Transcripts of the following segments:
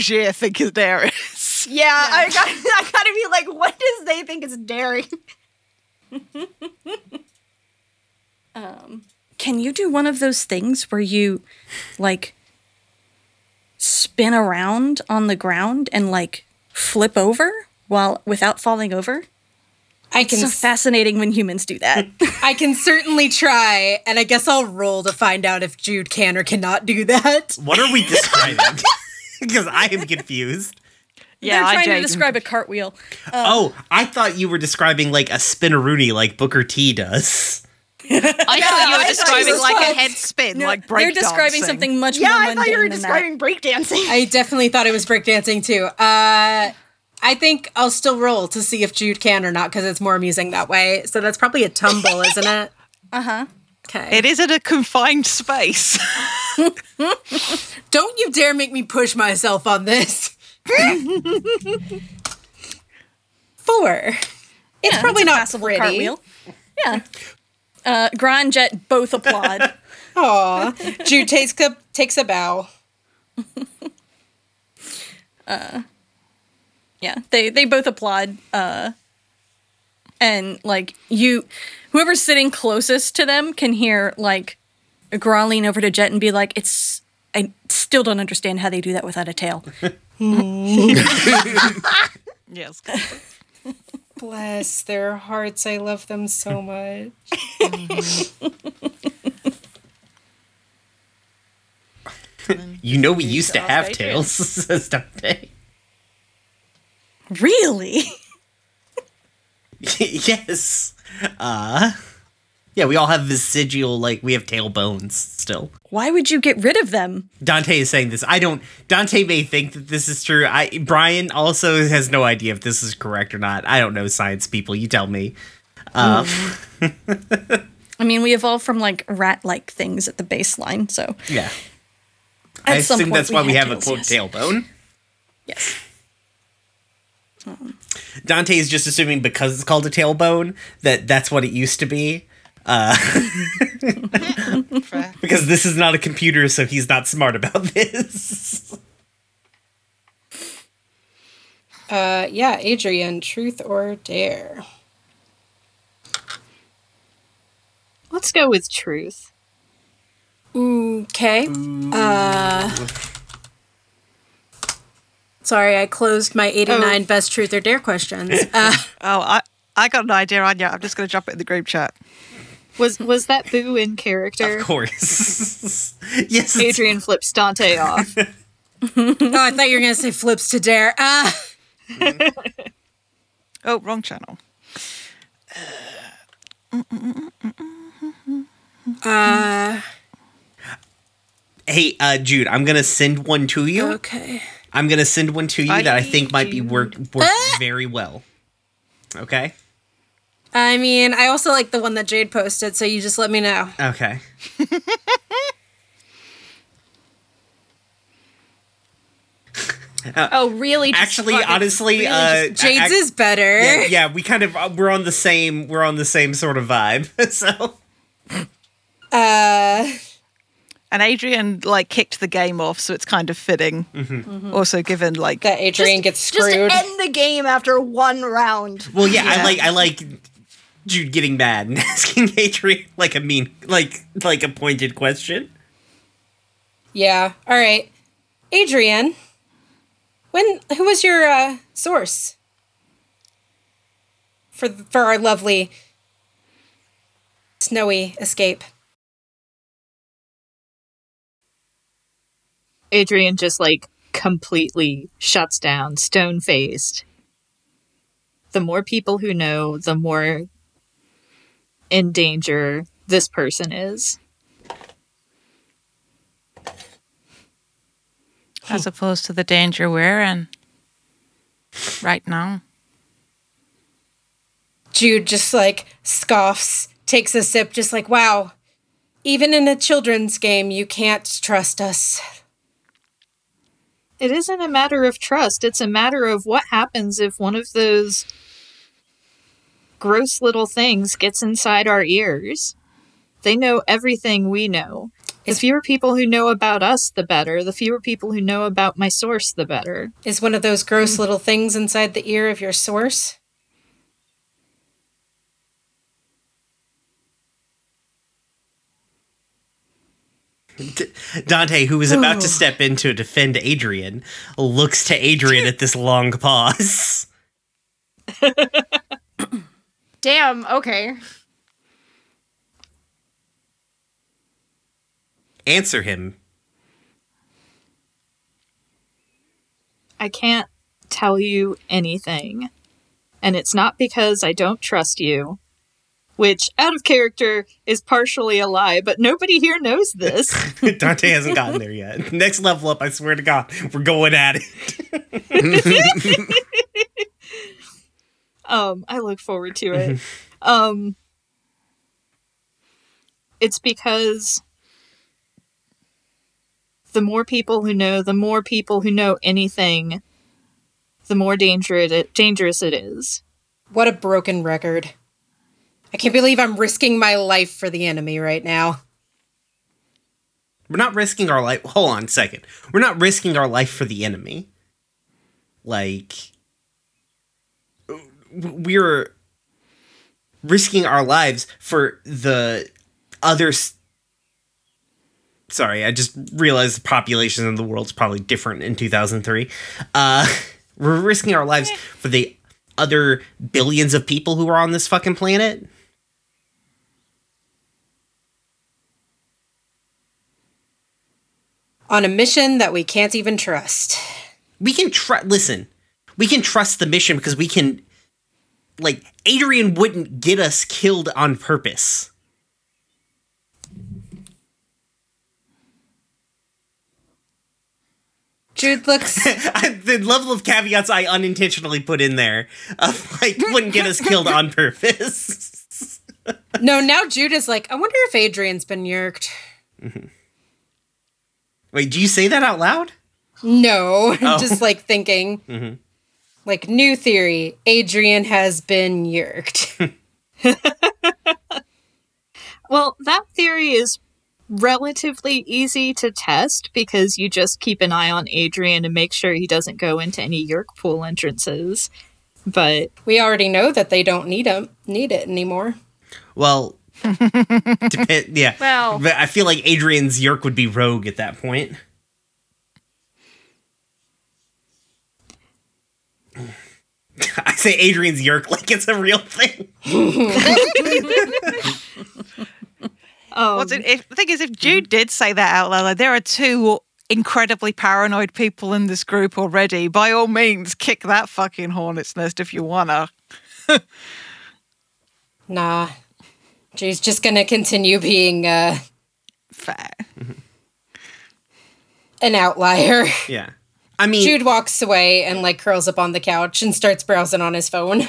Hawk think is Darius? Yeah, I got I gotta be like, what does they think is daring? Um, can you do one of those things where you like spin around on the ground and like flip over while without falling over? I can It's so fascinating when humans do that. I can certainly try, and I guess I'll roll to find out if Jude can or cannot do that. What are we describing? Because I am confused. Yeah, They're I trying to describe a cartwheel. oh, I thought you were describing like a spinneroonie like Booker T does. I thought you were I describing like a supposed- head spin, No, like break they're describing something much Yeah, more Yeah, I thought you were mundane than that. describing breakdancing. I definitely thought it was breakdancing too. Uh, I think I'll still roll to see if Jude can or not because it's more amusing that way. So that's probably a tumble, isn't it? Uh huh. Okay. It is in a confined space. Don't you dare make me push myself on this. Four. It's probably not Passable pretty. cartwheel. Yeah. Uh, Gra Jet both applaud. Aw. Jude takes a takes a bow. yeah, they they both applaud. Uh, and like you, whoever's sitting closest to them can hear like Gra lean over to Jet and be like, "It's I still don't understand how they do that without a tail." yes. Bless their hearts. I love them so much. Mm-hmm. You know we used to have Adrian. tails, says Dante. really? yes. Uh yeah, we all have vestigial like we have tailbones still. Why would you get rid of them? Dante is saying this. I don't Dante may think that this is true. I Brian also has no idea if this is correct or not. I don't know science people, you tell me. Um I mean, we evolved from like rat-like things at the baseline, so yeah. at I assume that's why we have a tails, quote yes. tailbone. Yes. Dante is just assuming because it's called a tailbone that that's what it used to be. Uh, because this is not a computer, so he's not smart about this. Uh, yeah, Adrian, truth or dare? Let's go with truth. Okay. Uh, sorry, I closed my 89 best truth or dare questions. Uh, Oh, I, I got an idea, Anya. I'm just going to drop it in the group chat. Was was that Boo in character? Of course. yes. Adrian flips Dante off. oh, I thought you were going to say flips to dare. Uh, Oh, wrong channel. uh, Hey, uh, Jude, I'm gonna send one to you. okay. I'm gonna send one to you I that I think might be work work very well. Okay. I mean, I also like the one that Jade posted, so you just let me know. Okay. Oh, really? Actually, fucking- honestly, really uh, Jade's ac- is better. yeah, yeah, we kind of uh, we're on the same we're on the same sort of vibe. so Uh, And Adrian like kicked the game off, so it's kind of fitting. Also, given like that Adrian gets screwed. Just screwed. end the game after one round. well, yeah, I like I like Jude getting mad and asking Adrian like a mean like like a pointed question. Yeah. All right. Adrian, when who was your uh, source for for our lovely snowy escape? Adrian just like completely shuts down, stone faced. The more people who know, the more in danger this person is. as hmm. opposed to the danger we're in right now. Jude just like scoffs, takes a sip, just like, wow, even in a children's game, you can't trust us. It isn't a matter of trust, it's a matter of what happens if one of those gross little things gets inside our ears. They know everything we know. The fewer people who know about us, the better. The fewer people who know about my source, the better. Is one of those gross mm. little things inside the ear of your source? Dante, who is about to step in to defend Adrian, looks to Adrian at this long pause. Damn. Okay. Answer him. I can't tell you anything. And it's not because I don't trust you, which, out of character, is partially a lie, but nobody here knows this. Dante hasn't gotten there yet. Next level up, I swear to God, we're going at it. Um, I look forward to it. um, it's because the more people who know, the more people who know anything, the more danger it, dangerous it is. What a broken record. I can't believe I'm risking my life for the enemy right now. We're not risking our life. Hold on a second. We're not risking our life for the enemy. Like, we're risking our lives for the other. s- Sorry, I just realized the population of the world's probably different in 2003. Uh, we're risking our lives for the other billions of people who are on this fucking planet. On a mission that we can't even trust. we can trust listen we can trust the mission because we can like adrian wouldn't get us killed on purpose Jude looks. The level of caveats i unintentionally put in there of like wouldn't get us killed on purpose no, now Jude is like, I wonder if Adrian's been yeerked. Mm-hmm. Wait do you say that out loud No, Oh. just like thinking. Mm-hmm. Like, new theory Adrian has been yeerked. Well, that theory is relatively easy to test because you just keep an eye on Adrian and make sure he doesn't go into any Yeerk pool entrances. But we already know that they don't need him, need it anymore. well depend, yeah Well- but i feel like adrian's yeerk would be rogue at that point I say Adrian's yeerk like it's a real thing. um, What's it, if, the thing is, if Jude did say that out loud, like, there are two incredibly paranoid people in this group already. By all means, kick that fucking hornet's nest if you wanna. Nah. She's just gonna continue being uh, Fair. an outlier. Yeah. I mean, Jude walks away and like curls up on the couch and starts browsing on his phone.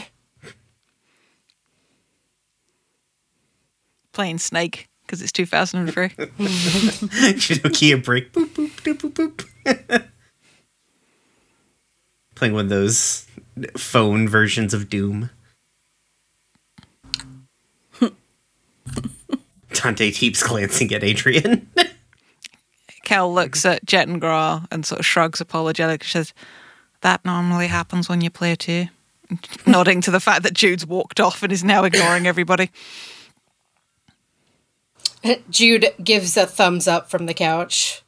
Playing Snake because it's 2003. Nokia break. Boop, boop, doop, boop, boop. Playing one of those phone versions of Doom. Dante keeps glancing at Adrian. Kel looks at Jet and Gra and sort of shrugs apologetic. She says, That normally happens when you play too. Nodding to the fact that Jude's walked off and is now ignoring everybody. Jude gives a thumbs up from the couch.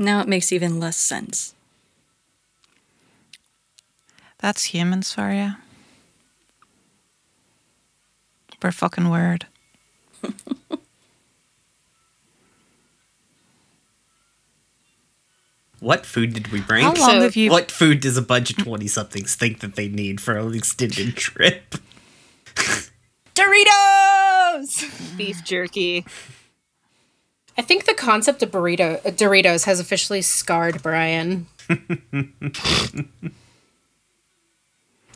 Now it makes even less sense. That's humans for you. We're fucking word. what food did we bring? How long So- have you? What food does a bunch of 20 somethings think that they need for an extended trip? Doritos. beef jerky. I think the concept of burrito uh, Doritos has officially scarred Brian.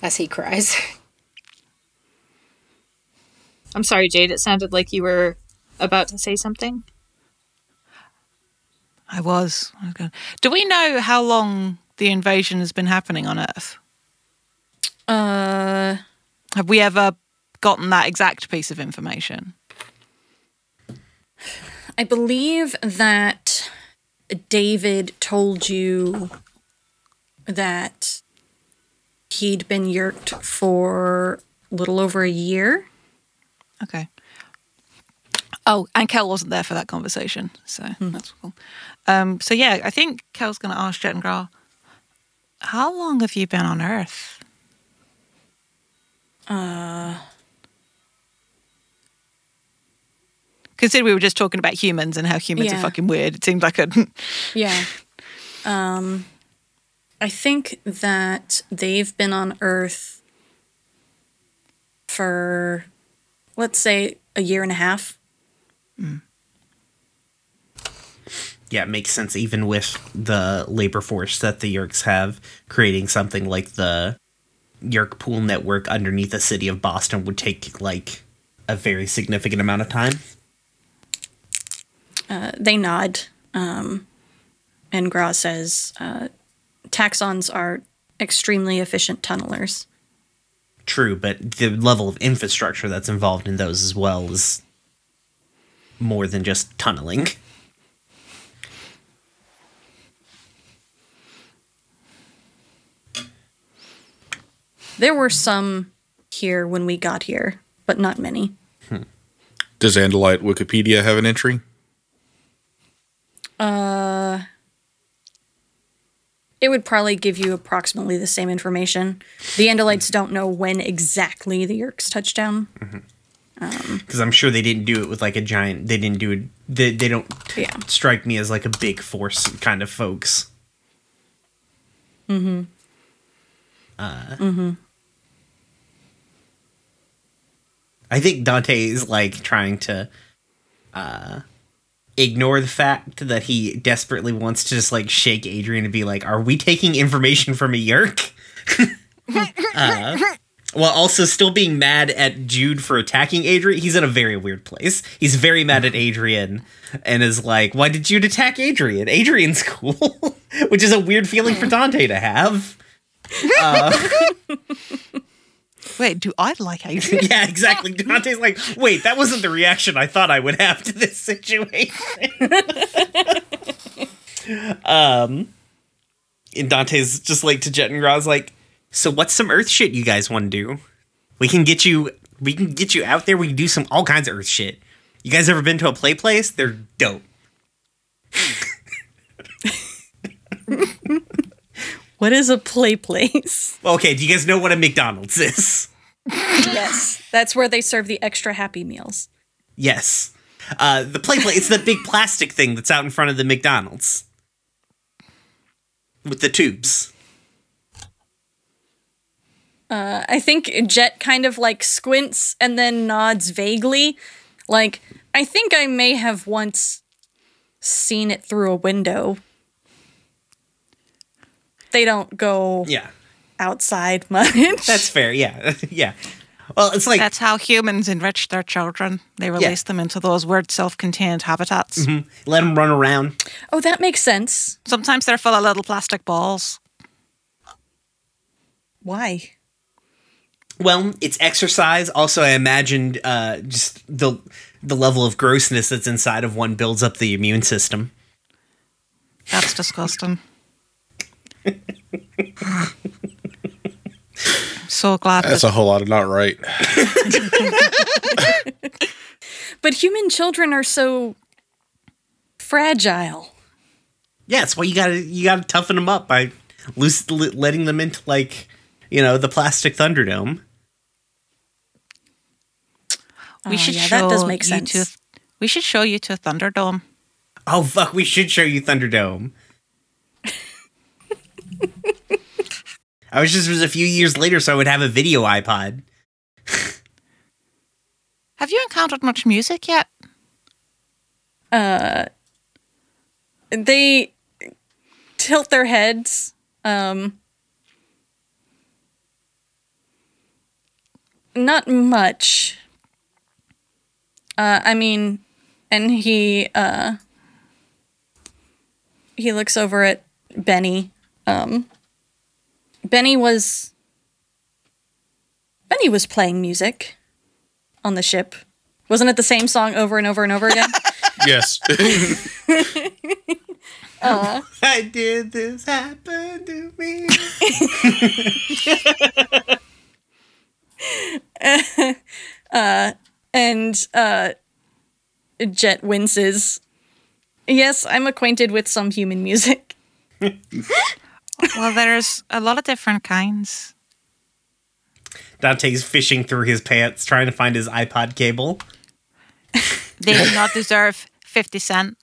As he cries. I'm sorry, Jade. It sounded like you were about to say something. I was. I was going, Do we know how long the invasion has been happening on Earth? Uh, Have we ever gotten that exact piece of information? I believe that David told you that he'd been yeerked for a little over a year. Okay. Oh, and Kel wasn't there for that conversation, so that's cool. Um, so yeah, I think Kel's going to ask Jet and Gra, how long have you been on Earth? Uh. Consider we were just talking about humans and how humans Yeah. are fucking weird. It seemed like a Yeah. Um, I think that they've been on Earth for, let's say, a year and a half. Yeah, it makes sense even with the labor force that the Yeerks have, creating something like the Yeerk pool network underneath the city of Boston would take like a very significant amount of time. Uh, they nod, um, and Gra says, uh, "Taxxons are extremely efficient tunnelers." True, but the level of infrastructure that's involved in those as well is more than just tunneling. There were some here when we got here, but not many. Does Andalite Wikipedia have an entry? Uh, it would probably give you approximately the same information. The Andalites don't know when exactly the Yeerks touched down. Because I'm sure they didn't do it with like a giant. They didn't do it. They, they don't Yeah. strike me as like a big force kind of folks. Mm-hmm. Uh, mm-hmm. I think Dante is like trying to uh, ignore the fact that he desperately wants to just like shake Adrian and be like, "Are we taking information from a Yeerk?" uh, while also still being mad at Jude for attacking Adrian. He's in a very weird place. He's very mad at Adrian and is like, "Why did Jude attack Adrian? Adrian's cool," which is a weird feeling for Dante to have. wait. Do I like Adrian? yeah, exactly. Dante's like, "Wait, that wasn't the reaction I thought I would have to this situation." um, and Dante's just like to Jet and Gra's like, "So what's some Earth shit you guys want to do? We can get you, we can get you out there. We can do some all kinds of Earth shit. You guys ever been to a play place? They're dope." What is a play place? Okay, do you guys know what a McDonald's is? yes, that's where they serve the extra happy meals. Yes. Uh, the play play, it's the big plastic thing that's out in front of the McDonald's. With the tubes. Uh, I think Jet kind of like squints and then nods vaguely. Like, I think I may have once seen it through a window. They don't go Yeah. outside much. That's fair. Yeah. yeah. Well, it's like That's how humans enrich their children. They release them into those weird self-contained habitats. let them run around. oh, that makes sense. Sometimes they're full of little plastic balls. Why? Well, it's exercise. Also, I imagined uh, just the the level of grossness that's inside of one builds up the immune system. That's disgusting. So glad That's that a whole lot of not right. But human children are so fragile. Yeah, that's why you gotta you gotta toughen them up by loose letting them into like you know the plastic Thunderdome. we Oh, should yeah, show that does make you sense. To, we should show you to Thunderdome. Oh fuck, we should show you Thunderdome. I was just it was a few years later, so I would have a video iPod. Have you encountered much music yet? Uh, they tilt their heads. Um, not much. Uh, I mean, and he uh, he looks over at Benny. Um, Benny was Benny was playing music on the ship. Wasn't it the same song over and over and over again? Yes. I did this happen to me. And uh, Jet winces. Yes, I'm acquainted with some human music. Well, there's a lot of different kinds. Dante's fishing through his pants trying to find his iPod cable. They do not deserve 50 cent.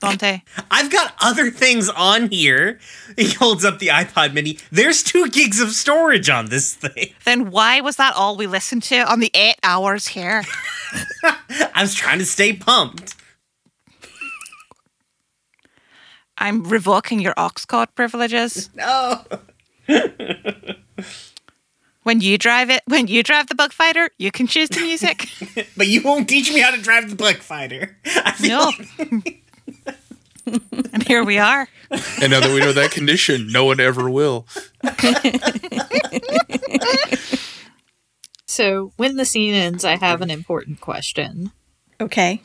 Dante. I've got other things on here. He holds up the iPod mini. There's two gigs of storage on this thing. Then why was that all we listened to on the eight hours here? I was trying to stay pumped. I'm revoking your aux cord privileges. No. When you drive it, when you drive the bug fighter, you can choose the music. But you won't teach me how to drive the Bug Fighter. I feel No. like- and here we are. and now that we know that condition, no one ever will. So when the scene ends, I have an important question. Okay.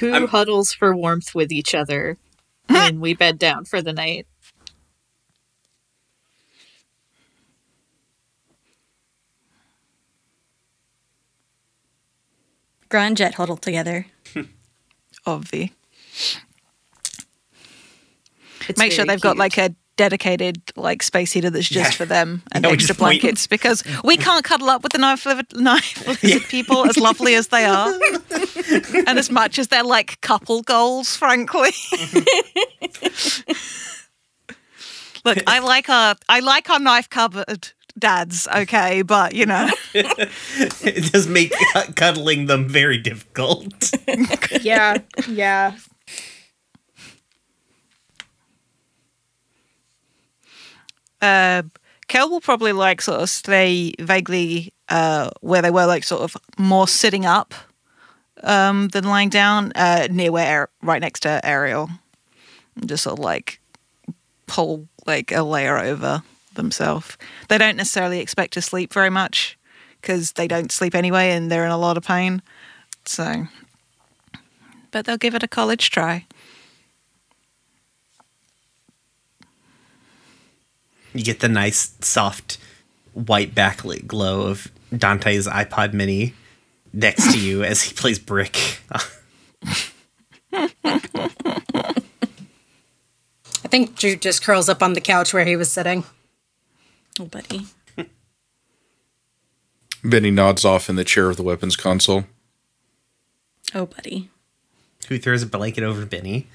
Who huddles for warmth with each other when we bed down for the night? Gra and Jet huddle together. Obvi. It's Make sure they've got like a dedicated like space heater that's just Yeah. for them and Yeah, we extra point- blankets because we can't cuddle up with the knife livered knife lizard people as lovely as they are and as much as they're like couple goals frankly look i like our i like our knife covered dads okay but you know it does make cuddling them very difficult. Yeah, yeah. uh, Kel will probably like sort of stay vaguely uh, where they were, like sort of more sitting up um, than lying down, uh, near where right next to Ariel, and just sort of like pull like a layer over themselves. They don't necessarily expect to sleep very much because they don't sleep anyway, and they're in a lot of pain. So, but they'll give it a college try. You get the nice, soft, white backlit glow of Dante's iPod mini next to you as he plays brick. I think Jude just curls up on the couch where he was sitting. Oh, buddy. Benny nods off in the chair of the weapons console. Oh, buddy. Who throws a blanket over Benny?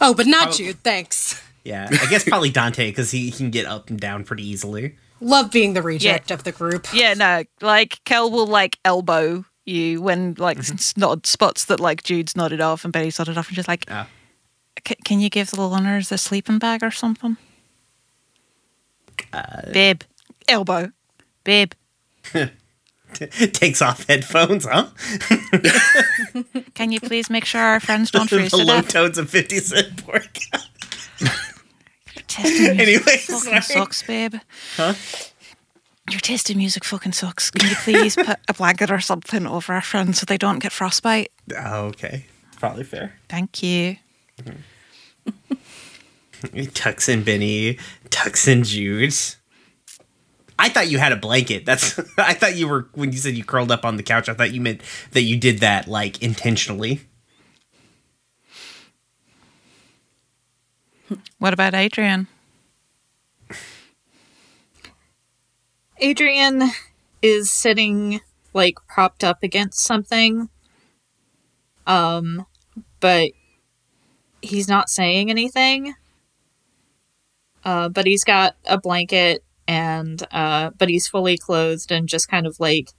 Oh, but not Jude, thanks. Yeah, I guess probably Dante because he, he can get up and down pretty easily. Love being the reject of the group. Yeah, no, like Kel will like elbow you when like s- nod spots that like Jude's nodded off and Betty's nodded off and just like, Ah. "C- can you give the little runners a sleeping bag or something? Uh, Babe, elbow, babe. Takes off headphones, huh? Can you please make sure our friends don't freeze the to low death? tones of 50 Cent pork. Your tasting music Anyway, fucking sorry. sucks, babe. Huh? Your taste in music fucking sucks. Can you please put a blanket or something over our friends so they don't get frostbite? Oh, okay. Probably fair. Thank you. Mm-hmm. Tucks in Benny, tucks in Jude. I thought you had a blanket. That's I thought you were when you said you curled up on the couch, I thought you meant that you did that like intentionally. What about Adrian? Adrian is sitting like propped up against something. Um, but he's not saying anything. Uh, but he's got a blanket and uh, but he's fully clothed and just kind of like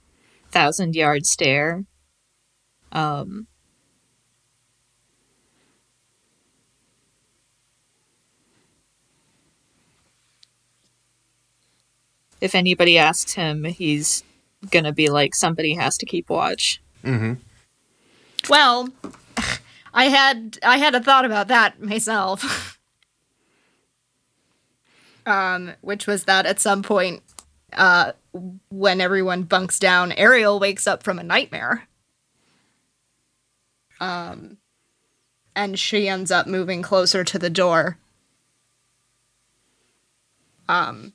thousand yard stare. Um, if anybody asks him, he's gonna be like, somebody has to keep watch. Well, I had I had a thought about that myself. um, which was that at some point, uh, when everyone bunks down, Ariel wakes up from a nightmare. Um, and she ends up moving closer to the door. Um,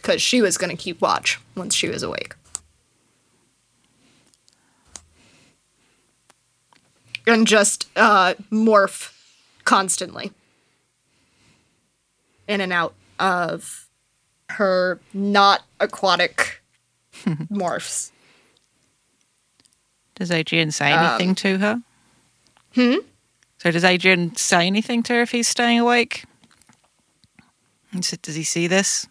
because she was going to keep watch once she was awake. And just uh, morph constantly in and out of her not aquatic morphs. Does Adrian say anything to her? Hmm? So does Adrian say anything to her if he's staying awake? And so does he see this?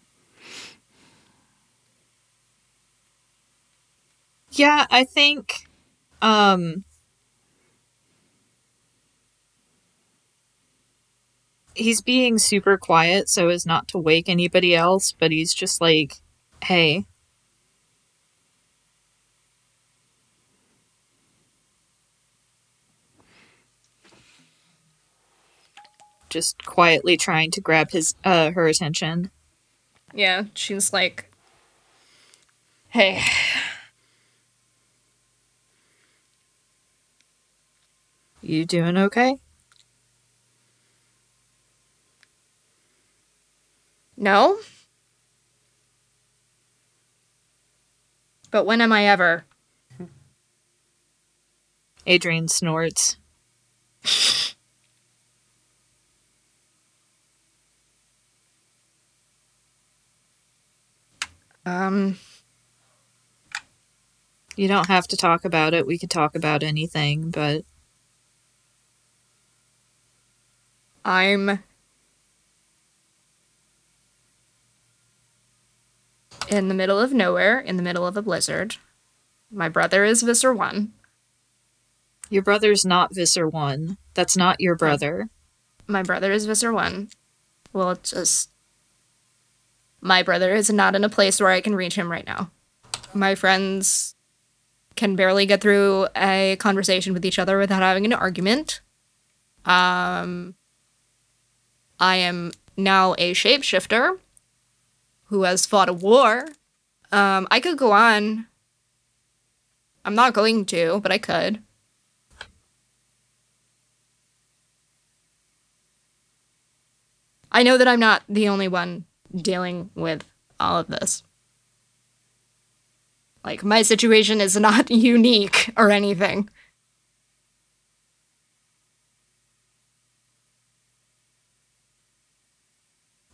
Yeah, I think um he's being super quiet so as not to wake anybody else, but he's just like, "Hey, just quietly trying to grab his uh her attention. Yeah, she's like, hey, You doing okay?" no? But when am I ever? Adrian snorts. Um, You don't have to talk about it. We could talk about anything, but I'm in the middle of nowhere, in the middle of a blizzard. My brother is Visser 1. your brother's not Visser 1. That's not your brother. My brother is Visser 1. Well, it's just. My brother is not in a place where I can reach him right now. My friends can barely get through a conversation with each other without having an argument. Um, I am now a shapeshifter who has fought a war. Um, I could go on. I'm not going to, but I could. I know that I'm not the only one dealing with all of this. Like, my situation is not unique or anything.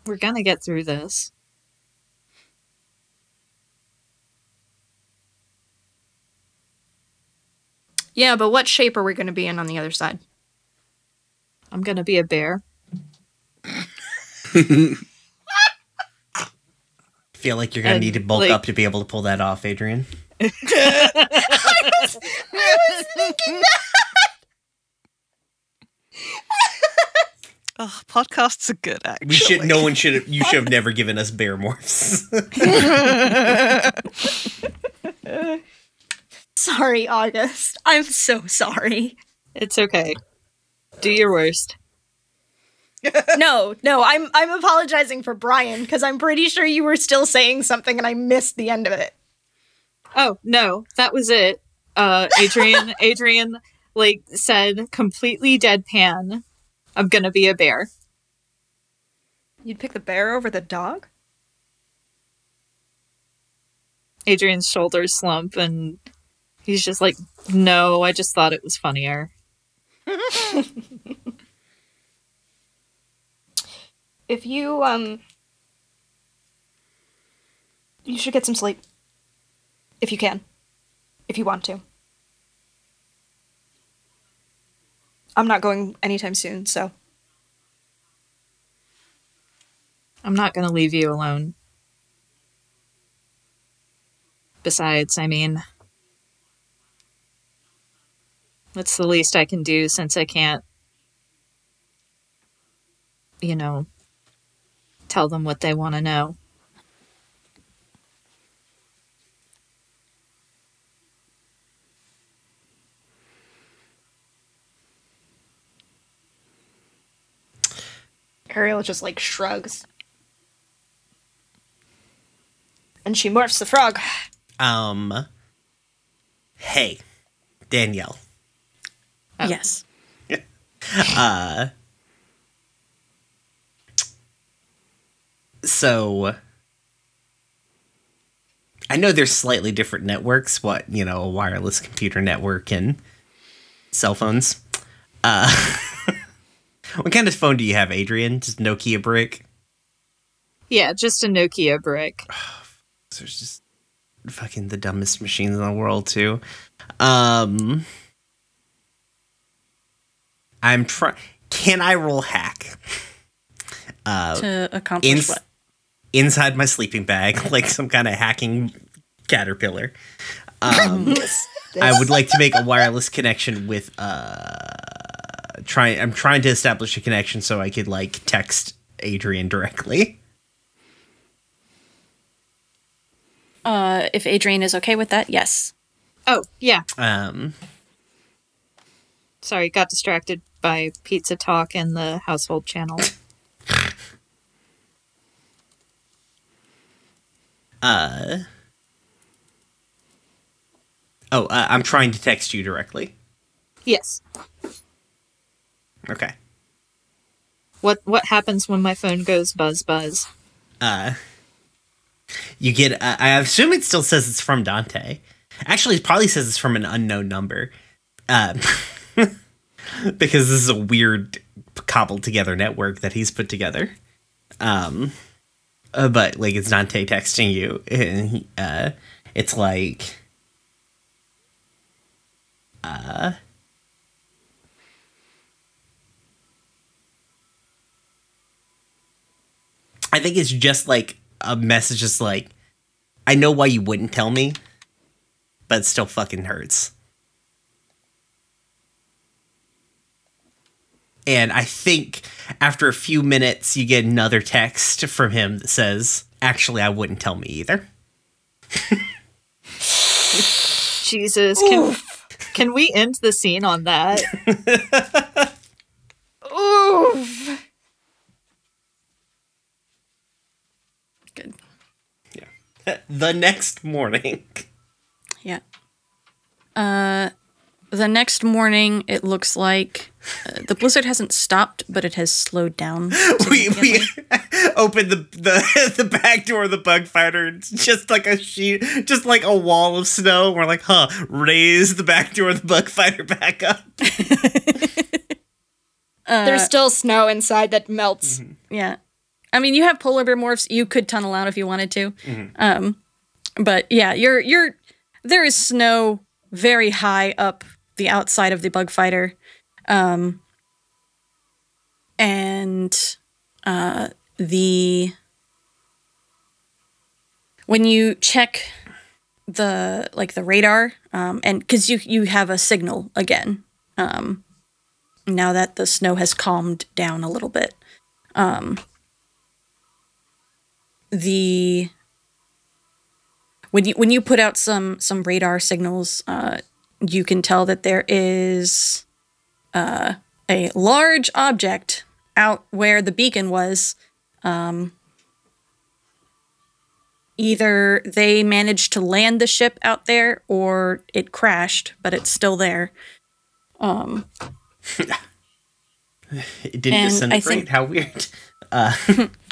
We're gonna get through this. Yeah, but what shape are we going to be in on the other side? I'm gonna be a bear. Feel like you're gonna And, need to bulk like- up to be able to pull that off, Adrian. Oh, podcasts are good, actually. We should. No one should. have You should have never given us bear morphs. Sorry, August. I'm so sorry. It's okay. Do your worst. no, no, I'm I'm apologizing for Brian because I'm pretty sure you were still saying something and I missed the end of it. Oh, no, that was it. Uh Adrian Adrian like said completely deadpan, I'm gonna be a bear. You'd pick the bear over the dog? Adrian's shoulders slump and he's just like, No, I just thought it was funnier. If you um you should get some sleep. If you can. If you want to. I'm not going anytime soon, so I'm not gonna leave you alone. Besides, I mean that's the least I can do since I can't you know tell them what they want to know. Ariel just like shrugs. And she morphs the frog. um. Hey, Danielle. Yes. Uh so I know there's slightly different networks, what, you know, a wireless computer network and cell phones. Uh What kind of phone do you have, Adrian? Just Nokia brick? Yeah, just a Nokia brick. There's just fucking the dumbest machines in the world too. Um I'm trying can I roll hack? to accomplish ins- what? inside my sleeping bag, like some kind of hacking caterpillar. Um, I would like to make a wireless connection with uh try I'm trying to establish a connection so I could like text Adrian directly. Uh, if Adrian is okay with that, yes. Oh, yeah. Um Sorry, got distracted by pizza talk and the household channel. uh Oh, uh, I'm trying to text you directly. yes. Okay. What what happens when my phone goes buzz buzz? uh you get uh, i assume it still says it's from dante actually it probably says it's from an unknown number um because this is a weird cobbled together network that he's put together um uh, but like it's dante texting you and he, uh it's like uh I think it's just like a message just like I know why you wouldn't tell me, but it still fucking hurts. And I think after a few minutes you get another text from him that says, "Actually, I wouldn't tell me either." Jesus, can can we end the scene on that? Oof. Good. the next morning. Yeah. Uh, the next morning, it looks like uh, the blizzard hasn't stopped, but it has slowed down. we we significantly. open the the the back door of the bug fighter. It's just like a sheet, just like a wall of snow. We're like, huh? Raise the back door of the bug fighter back up. There's still snow inside that melts. Yeah. I mean, you have polar bear morphs. You could tunnel out if you wanted to. Um, but yeah, you're you're there is snow very high up the outside of the bug fighter, um, and uh, the when you check the like the radar, um, and because you you have a signal again. Um, now that the snow has calmed down a little bit the when you when you put out some some radar signals, uh, you can tell that there is uh, a large object out where the beacon was. Um, either they managed to land the ship out there, or it crashed, but it's still there. Um, It didn't disintegrate. think- How weird.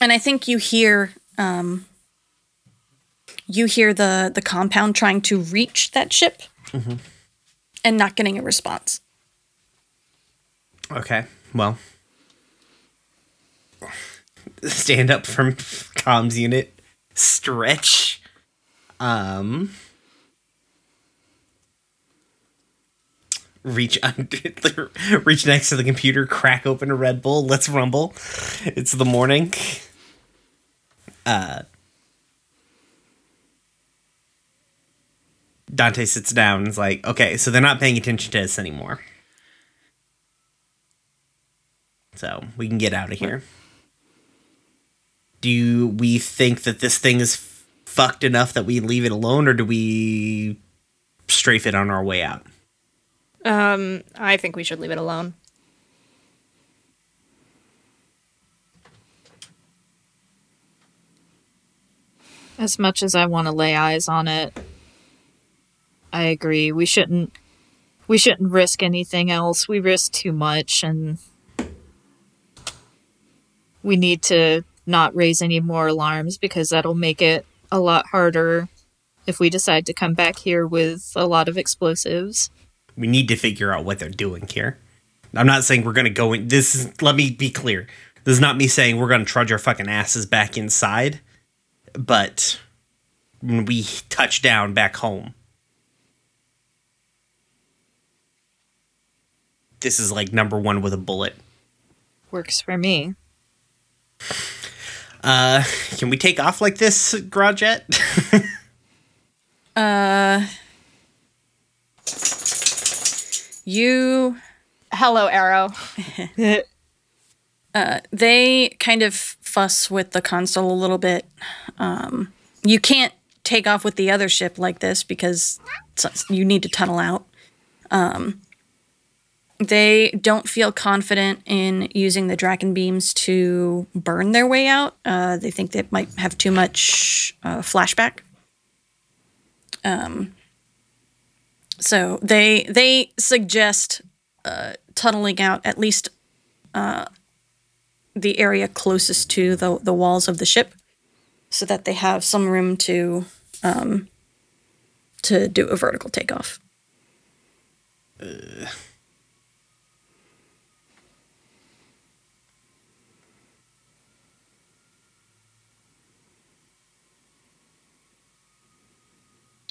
and I think you hear um, you hear the the compound trying to reach that ship and not getting a response. Okay. Well, stand up from comms unit. Stretch. Um. Reach under, reach next to the computer, crack open a Red Bull. Let's rumble. It's the morning. Uh, Dante sits down and is like, "Okay, so they're not paying attention to us anymore." So we can get out of here. Do we think that this thing is fucked enough that we leave it alone, or do we strafe it on our way out? Um, I think we should leave it alone. As much as I want to lay eyes on it, I agree. We shouldn't we shouldn't risk anything else. We risk too much and we need to not raise any more alarms because that'll make it a lot harder if we decide to come back here with a lot of explosives. We need to figure out what they're doing here. I'm not saying we're gonna go in. This is. Let me be clear. This is not me saying we're gonna trudge our fucking asses back inside. But when we touch down back home, this is like number one with a bullet. Works for me. Uh, can we take off like this, Grodjet? You Hello, Arrow. they kind of fuss with the console a little bit. Um, you can't take off with the other ship like this because you need to tunnel out. Um, they don't feel confident in using the Dracon beams to burn their way out. Uh, they think they might have too much uh, flashback. Um, so they they suggest uh, tunneling out at least the area closest to the the walls of the ship, so that they have some room to um, to do a vertical takeoff. Uh,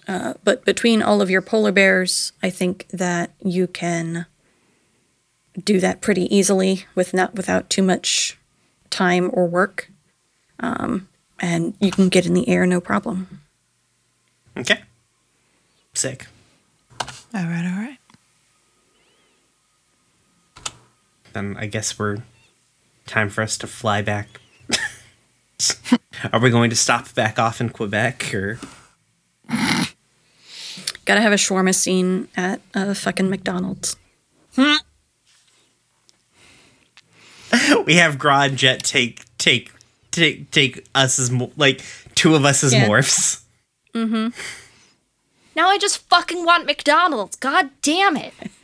but between all of your polar bears, I think that you can do that pretty easily with not without too much time or work. Um, and you can get in the air no problem. okay. Sick. All right, all right. Then I guess we're time for us to fly back. Are we going to stop back off in Quebec or? Gotta have a shawarma scene at uh, fucking McDonald's. we have Grod Jet take take take take us as mo- like two of us as Yeah. morphs. Mm-hmm. Now I just fucking want McDonald's. God damn it.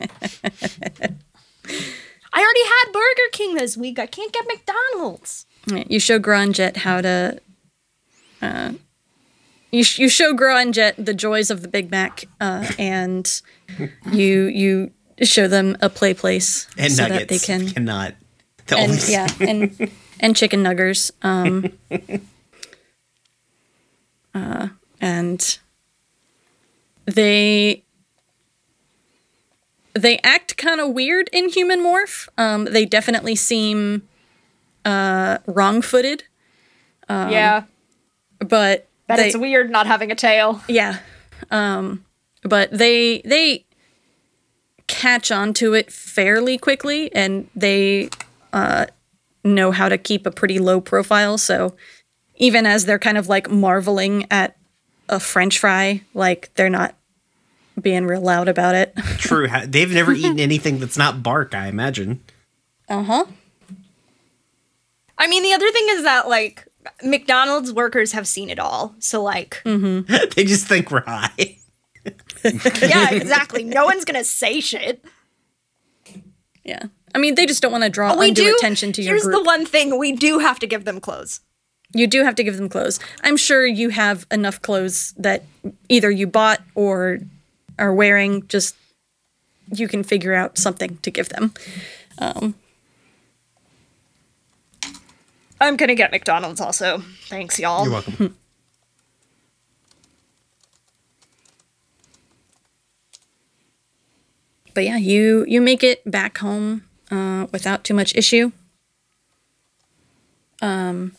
I already had Burger King this week. I can't get McDonald's. You show Gronjet how to. Uh, you, sh- you show Gronjet the joys of the Big Mac, uh, and you you show them a play place And so nuggets that they can cannot. The and only- yeah and and chicken nuggers um uh and they they act kind of weird in human morph um they definitely seem uh wrong-footed yeah. but That they, it's weird not having a tail. yeah um but they they catch on to it fairly quickly and they uh know how to keep a pretty low profile so even as they're kind of like marveling at a french fry like they're not being real loud about it True. They've never eaten anything that's not bark. I imagine. uh-huh I mean, the other thing is that, like, McDonald's workers have seen it all. So, like, They just think we're high. yeah, exactly. No one's gonna say shit. yeah i mean they just don't want to draw we undue do. attention to your Here's group the one thing we do have to give them clothes. you do have to give them clothes. I'm sure you have enough clothes that either you bought or are wearing. Just you can figure out something to give them. Um, I'm gonna get McDonald's also. Thanks, y'all. You're welcome. but yeah, you you make it back home uh, without too much issue. Um,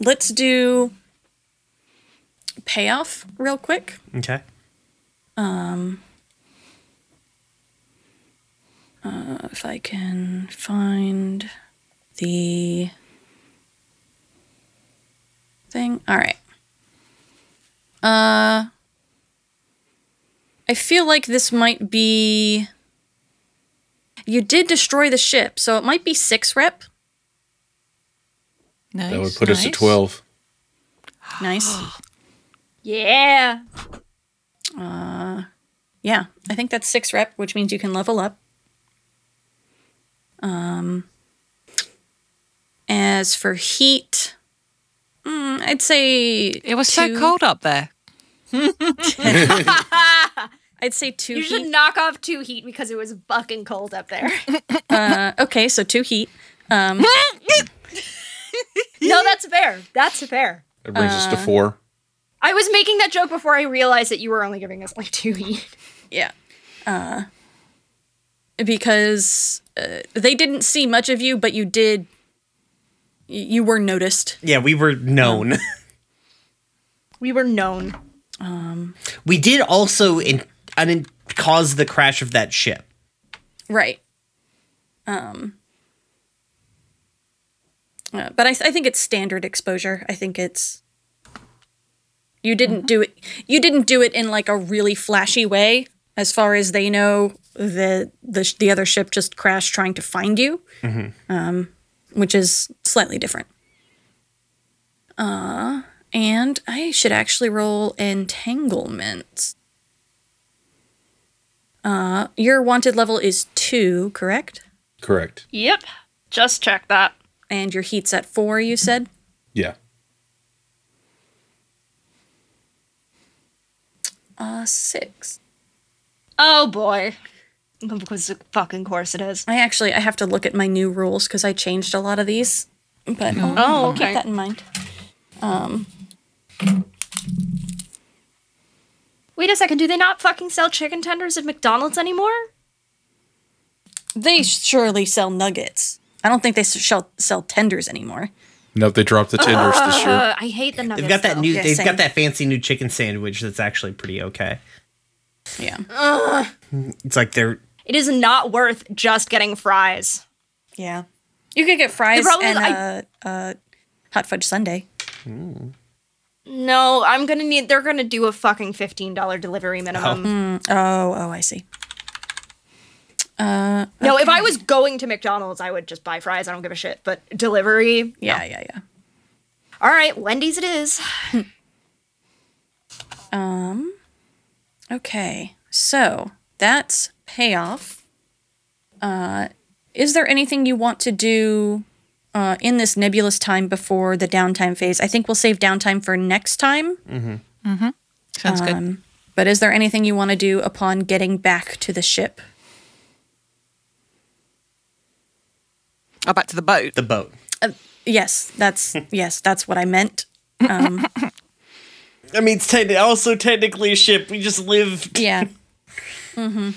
let's do payoff real quick. Okay. Um. If I can find the thing. All right. Uh I feel like this might be You did destroy the ship, so it might be 6 rep. Nice. That would put us at 12. Nice. Yeah. Uh, yeah, I think that's six rep, which means you can level up. Um, as for heat, mm, I'd say It was two- so cold up there. I'd say two You should knock off two heat because it was fucking cold up there. Uh, okay, so two heat. Um, no, that's fair. That's fair. It brings us Uh, to four. I was making that joke before I realized that you were only giving us like two heat. yeah. Uh, because uh, they didn't see much of you, but you did. You were noticed. Yeah, we were known. We were known. we did also in, un- cause the crash of that ship. Right. Um. uh, but I, I think it's standard exposure. I think it's. You didn't do it. You didn't do it in like a really flashy way. As far as they know, the the the other ship just crashed trying to find you, um, which is slightly different. Uh, and I should actually roll entanglement. Uh, your wanted level is two, correct? Correct. Yep. Just check that. And your heat's at four, you said? Yeah. Uh, six. Oh boy. Because of fucking course it is. I actually I have to look at my new rules because I changed a lot of these. But I'll, Oh, okay. keep that in mind. Um, Wait a second, do they not fucking sell chicken tenders at McDonald's anymore? they surely sell nuggets. I don't think they sell sell tenders anymore. No, they dropped the tenders this year. Uh, I hate the nuggets. They've got that though. new. Yeah, they've same. got that fancy new chicken sandwich that's actually pretty okay. Yeah. It's like they're It is not worth just getting fries. Yeah. You could get fries The problem and I- uh, uh, hot fudge sundae. No, I'm gonna need. They're gonna do a fucking fifteen dollar delivery minimum. Oh, oh, I see. Uh, No, if I was going to McDonald's, I would just buy fries. I don't give a shit. But delivery, yeah, yeah, yeah. all right, Wendy's it is. Um, okay, so that's payoff. Uh, is there anything you want to do uh, in this nebulous time before the downtime phase? I think we'll save downtime for next time. Mm-hmm. Mm-hmm. Sounds good. Um, but is there anything you want to do upon getting back to the ship? Oh, back to the boat. the boat. Yes, that's yes, that's what I meant. Um, I mean, it's techni- also technically a ship. We just live. yeah. Mm-hmm.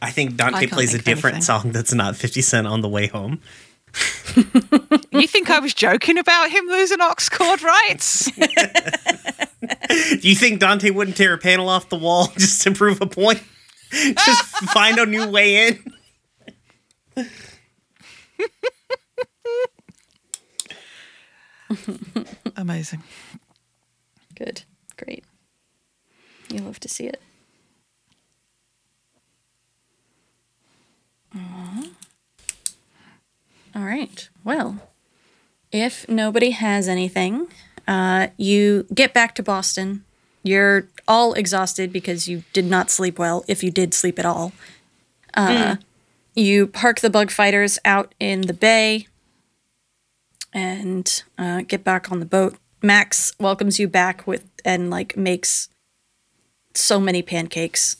I think Dante can't plays a think different anything. song that's not Fifty Cent on the way home. You think I was joking about him losing aux cord rights? Do you think Dante wouldn't tear a panel off the wall just to prove a point? just find a new way in. Amazing. Good. Great. You'll love to see it. Aw. All right. Well, if nobody has anything, uh, you get back to Boston. You're all exhausted because you did not sleep well, if you did sleep at all. Uh, You park the bug fighters out in the bay and uh, get back on the boat. Max welcomes you back with and like makes so many pancakes.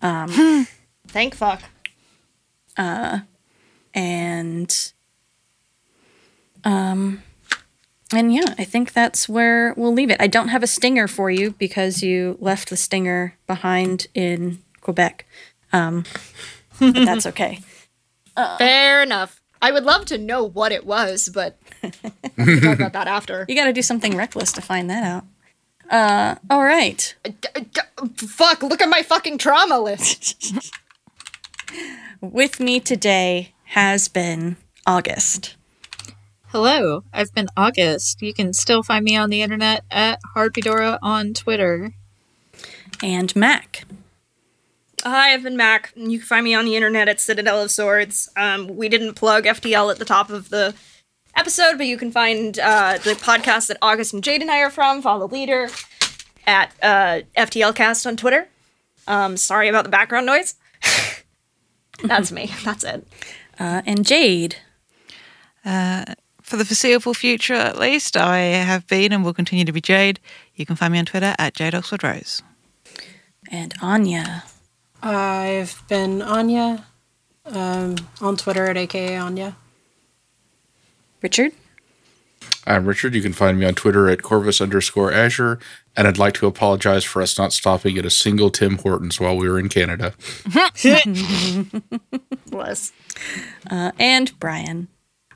Thank fuck. and um and yeah i think that's where we'll leave it i don't have a stinger for you because you left the stinger behind in quebec um but that's okay Fair enough. I would love to know what it was, but we can talk about that after. you got to do something reckless to find that out uh all right D- d- fuck! Look at my fucking trauma list. with me today has been august Hello, I've been August. You can still find me on the internet at Harpydora on Twitter. and mac Hi, I've been Mac. You can find me on the internet at Citadel of Swords. Um, we didn't plug FTL at the top of the episode, but you can find uh, the podcast that August and Jade and I are from. Follow Leader at uh, FTLcast on Twitter. Um, sorry about the background noise. That's me. That's it. Uh, and Jade. For the foreseeable future, at least, I have been and will continue to be Jade. You can find me on Twitter at Jade Oxford Rose. And Anya. I've been Anya um, on Twitter at aka Anya. Richard. I'm Richard. You can find me on Twitter at Corvus underscore Azure. And I'd like to apologize for us not stopping at a single Tim Hortons while we were in Canada. Was. Uh, and Brian.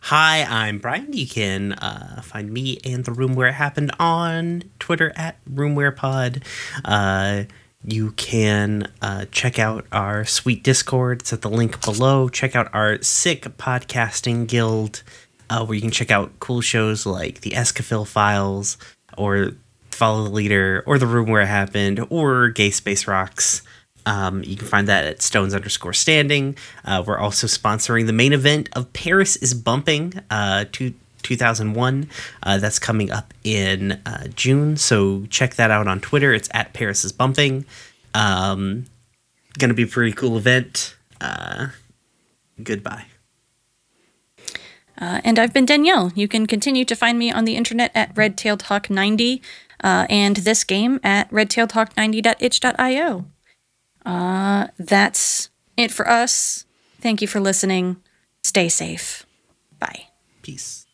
Hi, I'm Brian. You can uh, find me and the room where it happened on Twitter at RoomWherePod. Uh, you can uh, check out our sweet Discord. It's at the link below. Check out our sick podcasting guild, uh, where you can check out cool shows like the Escafil Files, or Follow the Leader, or The Room Where It Happened, or Gay Space Rocks. Um, you can find that at Stones underscore Standing. Uh, we're also sponsoring the main event of Paris is Bumping uh, to 2001. Uh, that's coming up in uh, June, so check that out on Twitter. It's at Paris is Bumping. Um, gonna be a pretty cool event. Uh, goodbye. Uh, and I've been Danielle. You can continue to find me on the internet at redtailtalk90 uh, and this game at redtailtalk90.itch.io. Uh, that's it for us. Thank you for listening. Stay safe. Bye. Peace.